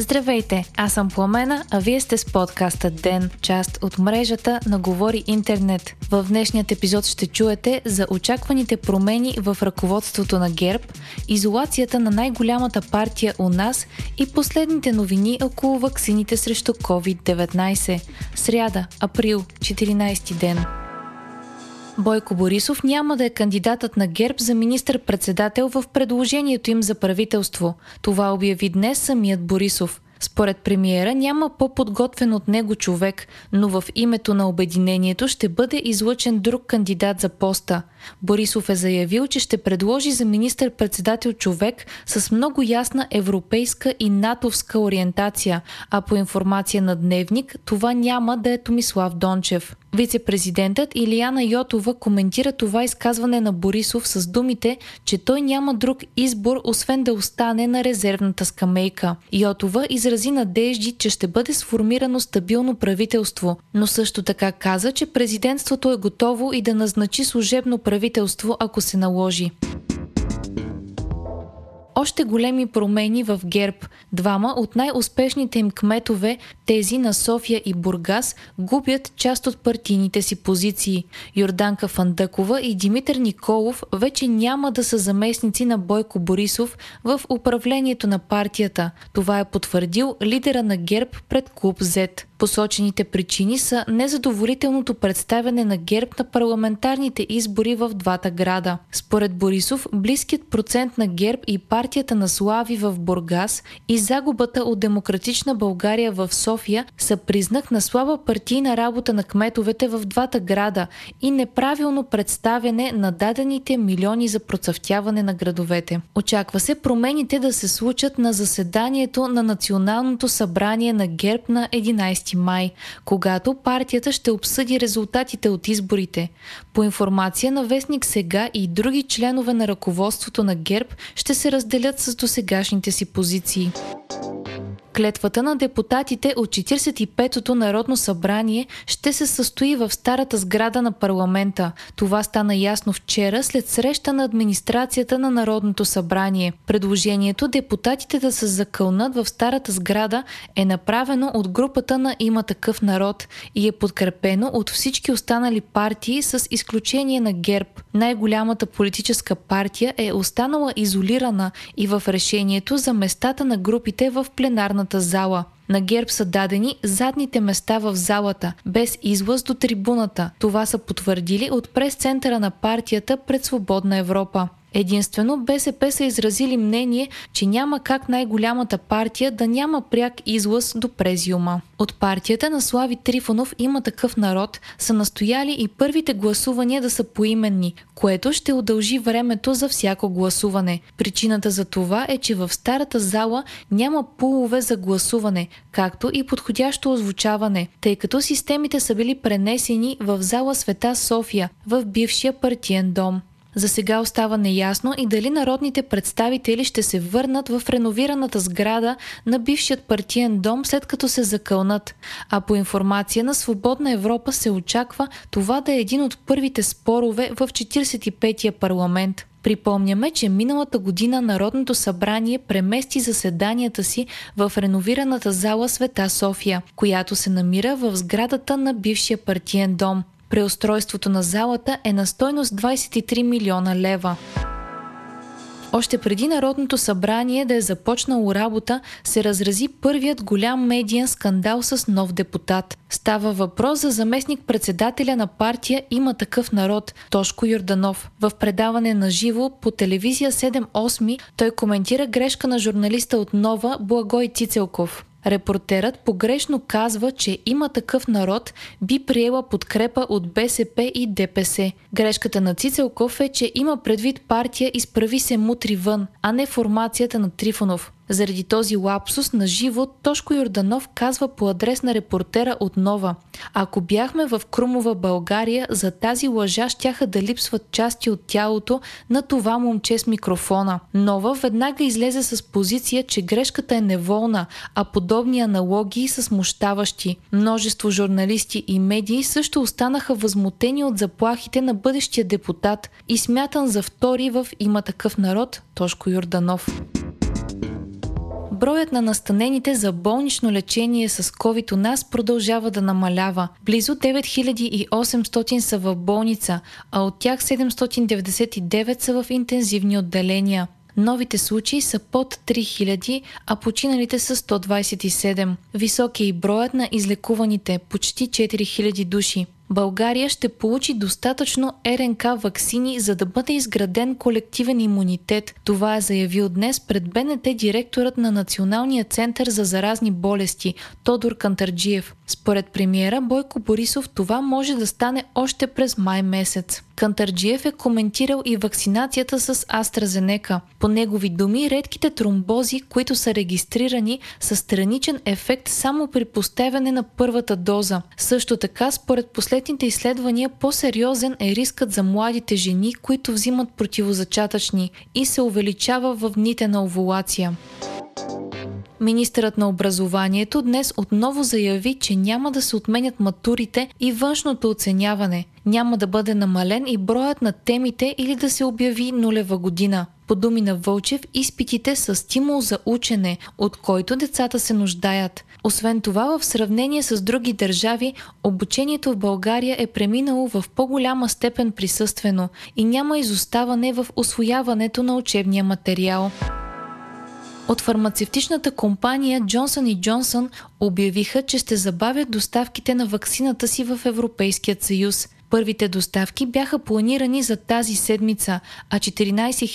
Здравейте, аз съм Пламена, а вие сте с подкаста Ден, част от мрежата на Говори Интернет. В днешният епизод ще чуете за очакваните промени в ръководството на ГЕРБ, изолацията на най-голямата партия у нас и последните новини около ваксините срещу COVID-19. Сряда, април, 14 ден. Бойко Борисов няма да е кандидатът на ГЕРБ за министър-председател в предложението им за правителство. Това обяви днес самият Борисов. Според премиера няма по-подготвен от него човек, но в името на обединението ще бъде излъчен друг кандидат за поста. Борисов е заявил, че ще предложи за министър-председател човек с много ясна европейска и натовска ориентация, а по информация на Дневник това няма да е Томислав Дончев. Вице-президентът Илияна Йотова коментира това изказване на Борисов с думите, че той няма друг избор, освен да остане на резервната скамейка. Йотова изрази надежди, че ще бъде сформирано стабилно правителство, но също така каза, че президентството е готово и да назначи служебно правителство, ако се наложи още големи промени в ГЕРБ. Двама от най-успешните им кметове, тези на София и Бургас, губят част от партийните си позиции. Йорданка Фандъкова и Димитър Николов вече няма да са заместници на Бойко Борисов в управлението на партията. Това е потвърдил лидера на ГЕРБ пред Клуб Z. Посочените причини са незадоволителното представяне на ГЕРБ на парламентарните избори в двата града. Според Борисов, близкият процент на ГЕРБ и партията на Слави в Бургас и загубата от демократична България в София са признак на слаба партийна работа на кметовете в двата града и неправилно представяне на дадените милиони за процъфтяване на градовете. Очаква се промените да се случат на заседанието на Националното събрание на ГЕРБ на 11 15 май, когато партията ще обсъди резултатите от изборите. По информация на Вестник сега и други членове на ръководството на ГЕРБ ще се разделят с досегашните си позиции. Клетвата на депутатите от 45-то Народно събрание ще се състои в старата сграда на парламента. Това стана ясно вчера след среща на администрацията на Народното събрание. Предложението депутатите да се закълнат в старата сграда е направено от групата на Има такъв народ и е подкрепено от всички останали партии с изключение на ГЕРБ. Най-голямата политическа партия е останала изолирана и в решението за местата на групите в пленарната пленарната зала. На ГЕРБ са дадени задните места в залата, без излъз до трибуната. Това са потвърдили от прес-центъра на партията пред Свободна Европа. Единствено БСП са изразили мнение, че няма как най-голямата партия да няма пряк излъз до презиума. От партията на Слави Трифонов има такъв народ са настояли и първите гласувания да са поименни, което ще удължи времето за всяко гласуване. Причината за това е, че в старата зала няма пулове за гласуване, както и подходящо озвучаване, тъй като системите са били пренесени в зала Света София, в бившия партиен дом. За сега остава неясно и дали народните представители ще се върнат в реновираната сграда на бившият партиен дом след като се закълнат. А по информация на Свободна Европа се очаква това да е един от първите спорове в 45-я парламент. Припомняме, че миналата година Народното събрание премести заседанията си в реновираната зала Света София, която се намира в сградата на бившия партиен дом. Преустройството на залата е на стойност 23 милиона лева. Още преди Народното събрание да е започнало работа, се разрази първият голям медиен скандал с нов депутат. Става въпрос за заместник-председателя на партия Има такъв народ, Тошко Йорданов. В предаване на живо по телевизия 7-8 той коментира грешка на журналиста от Нова Благой Цицелков. Репортерът погрешно казва, че има такъв народ, би приела подкрепа от БСП и ДПС. Грешката на Цицелков е, че има предвид партия Изправи се мутри вън, а не формацията на Трифонов. Заради този лапсус на живо Тошко Йорданов казва по адрес на репортера от Нова. Ако бяхме в Крумова България, за тази лъжа щяха да липсват части от тялото на това момче с микрофона. Нова веднага излезе с позиция, че грешката е неволна, а подобни аналогии са смущаващи. Множество журналисти и медии също останаха възмутени от заплахите на бъдещия депутат и смятан за втори в Има такъв народ Тошко Йорданов. Броят на настанените за болнично лечение с COVID у нас продължава да намалява. Близо 9800 са в болница, а от тях 799 са в интензивни отделения. Новите случаи са под 3000, а починалите са 127. Висок е и броят на излекуваните – почти 4000 души. България ще получи достатъчно РНК вакцини, за да бъде изграден колективен имунитет. Това е заявил днес пред БНТ директорът на Националния център за заразни болести Тодор Кантарджиев. Според премиера Бойко Борисов това може да стане още през май месец. Кантарджиев е коментирал и вакцинацията с AstraZeneca. По негови думи, редките тромбози, които са регистрирани, са страничен ефект само при поставяне на първата доза. Също така, според последните изследвания, по-сериозен е рискът за младите жени, които взимат противозачатъчни и се увеличава в дните на овулация. Министърът на образованието днес отново заяви, че няма да се отменят матурите и външното оценяване. Няма да бъде намален и броят на темите или да се обяви нулева година. По думи на Вълчев, изпитите са стимул за учене, от който децата се нуждаят. Освен това, в сравнение с други държави, обучението в България е преминало в по-голяма степен присъствено и няма изоставане в освояването на учебния материал. От фармацевтичната компания Johnson Johnson обявиха, че ще забавят доставките на ваксината си в Европейският съюз. Първите доставки бяха планирани за тази седмица, а 14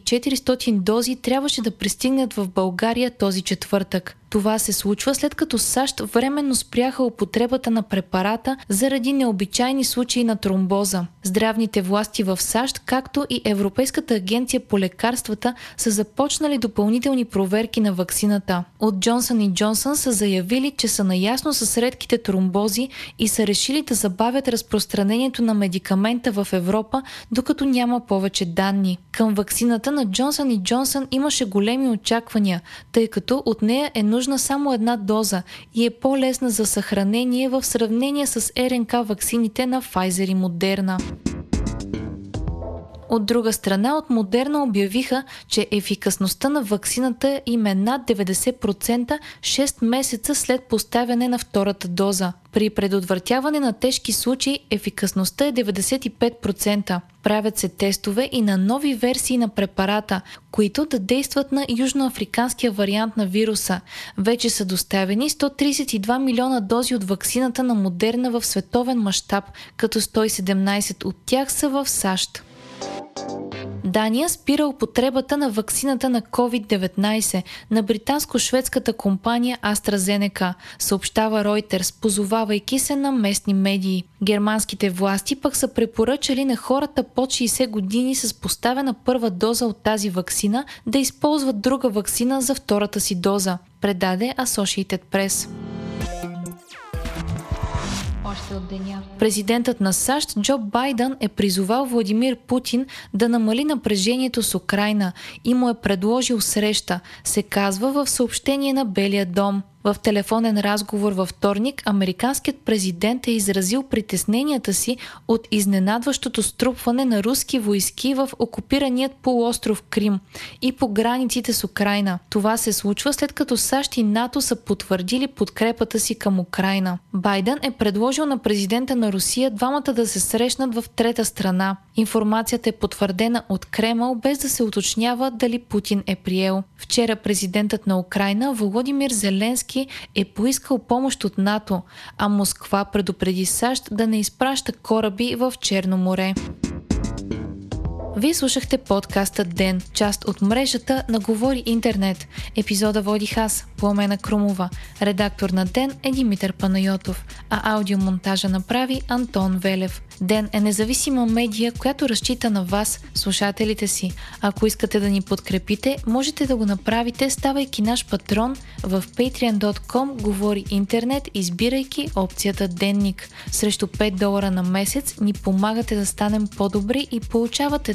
400 дози трябваше да пристигнат в България този четвъртък. Това се случва след като САЩ временно спряха употребата на препарата заради необичайни случаи на тромбоза. Здравните власти в САЩ, както и Европейската агенция по лекарствата са започнали допълнителни проверки на ваксината. От Джонсън и Джонсън са заявили, че са наясно с редките тромбози и са решили да забавят разпространението на медикамента в Европа, докато няма повече данни. Към ваксината на Джонсън и Джонсън имаше големи очаквания, тъй като от нея е нужна само една доза и е по-лесна за съхранение в сравнение с РНК ваксините на Pfizer и Moderna. От друга страна, от Модерна обявиха, че ефикасността на ваксината им е над 90% 6 месеца след поставяне на втората доза. При предотвратяване на тежки случаи ефикасността е 95%. Правят се тестове и на нови версии на препарата, които да действат на южноафриканския вариант на вируса. Вече са доставени 132 милиона дози от ваксината на Модерна в световен мащаб, като 117 от тях са в САЩ. Дания спира употребата на ваксината на COVID-19 на британско-шведската компания AstraZeneca, съобщава Reuters, позовавайки се на местни медии. Германските власти пък са препоръчали на хората под 60 години с поставена първа доза от тази ваксина да използват друга ваксина за втората си доза, предаде Associated Press още от деня. Президентът на САЩ Джо Байден е призовал Владимир Путин да намали напрежението с Украина и му е предложил среща, се казва в съобщение на Белия дом. В телефонен разговор във вторник американският президент е изразил притесненията си от изненадващото струпване на руски войски в окупираният полуостров Крим и по границите с Украина. Това се случва след като САЩ и НАТО са потвърдили подкрепата си към Украина. Байден е предложил на президента на Русия двамата да се срещнат в трета страна. Информацията е потвърдена от Кремъл без да се уточнява дали Путин е приел. Вчера президентът на Украина Володимир Зеленски Зеленски е поискал помощ от НАТО, а Москва предупреди САЩ да не изпраща кораби в Черно море. Вие слушахте подкаста Ден, част от мрежата на Говори Интернет. Епизода водих аз, Пламена Крумова. Редактор на Ден е Димитър Панайотов, а аудиомонтажа направи Антон Велев. Ден е независима медия, която разчита на вас, слушателите си. Ако искате да ни подкрепите, можете да го направите, ставайки наш патрон в patreon.com Говори Интернет, избирайки опцията Денник. Срещу 5 долара на месец ни помагате да станем по-добри и получавате